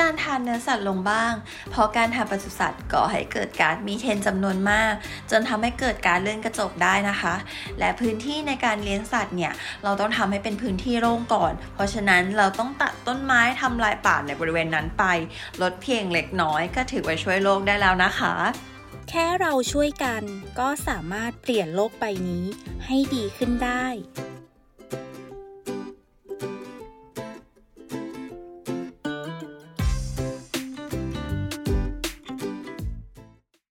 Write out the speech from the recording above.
การทานเนื้อสัตว์ลงบ้าง เพราะการทานปศุสัตว์ก่อให้เกิดการมีเทนจำนวนมาก จนทำให้เกิดการเลื่อนกระจกได้นะคะ และพื้นที่ในการเลี้ยงสัตว์เนี่ยเราต้องทำให้เป็นพื้นที่โล่งก่อน เพราะฉะนั้นเราต้องตัดต้นไม้ทำลายป่าในบริเวณนั้นไป ลดเพียงเล็กน้อยก็ถือว่าช่วยโลกได้แล้วนะคะ แค่เราช่วยกันก็สามารถเปลี่ยนโลกใบนี้ให้ดีขึ้นได้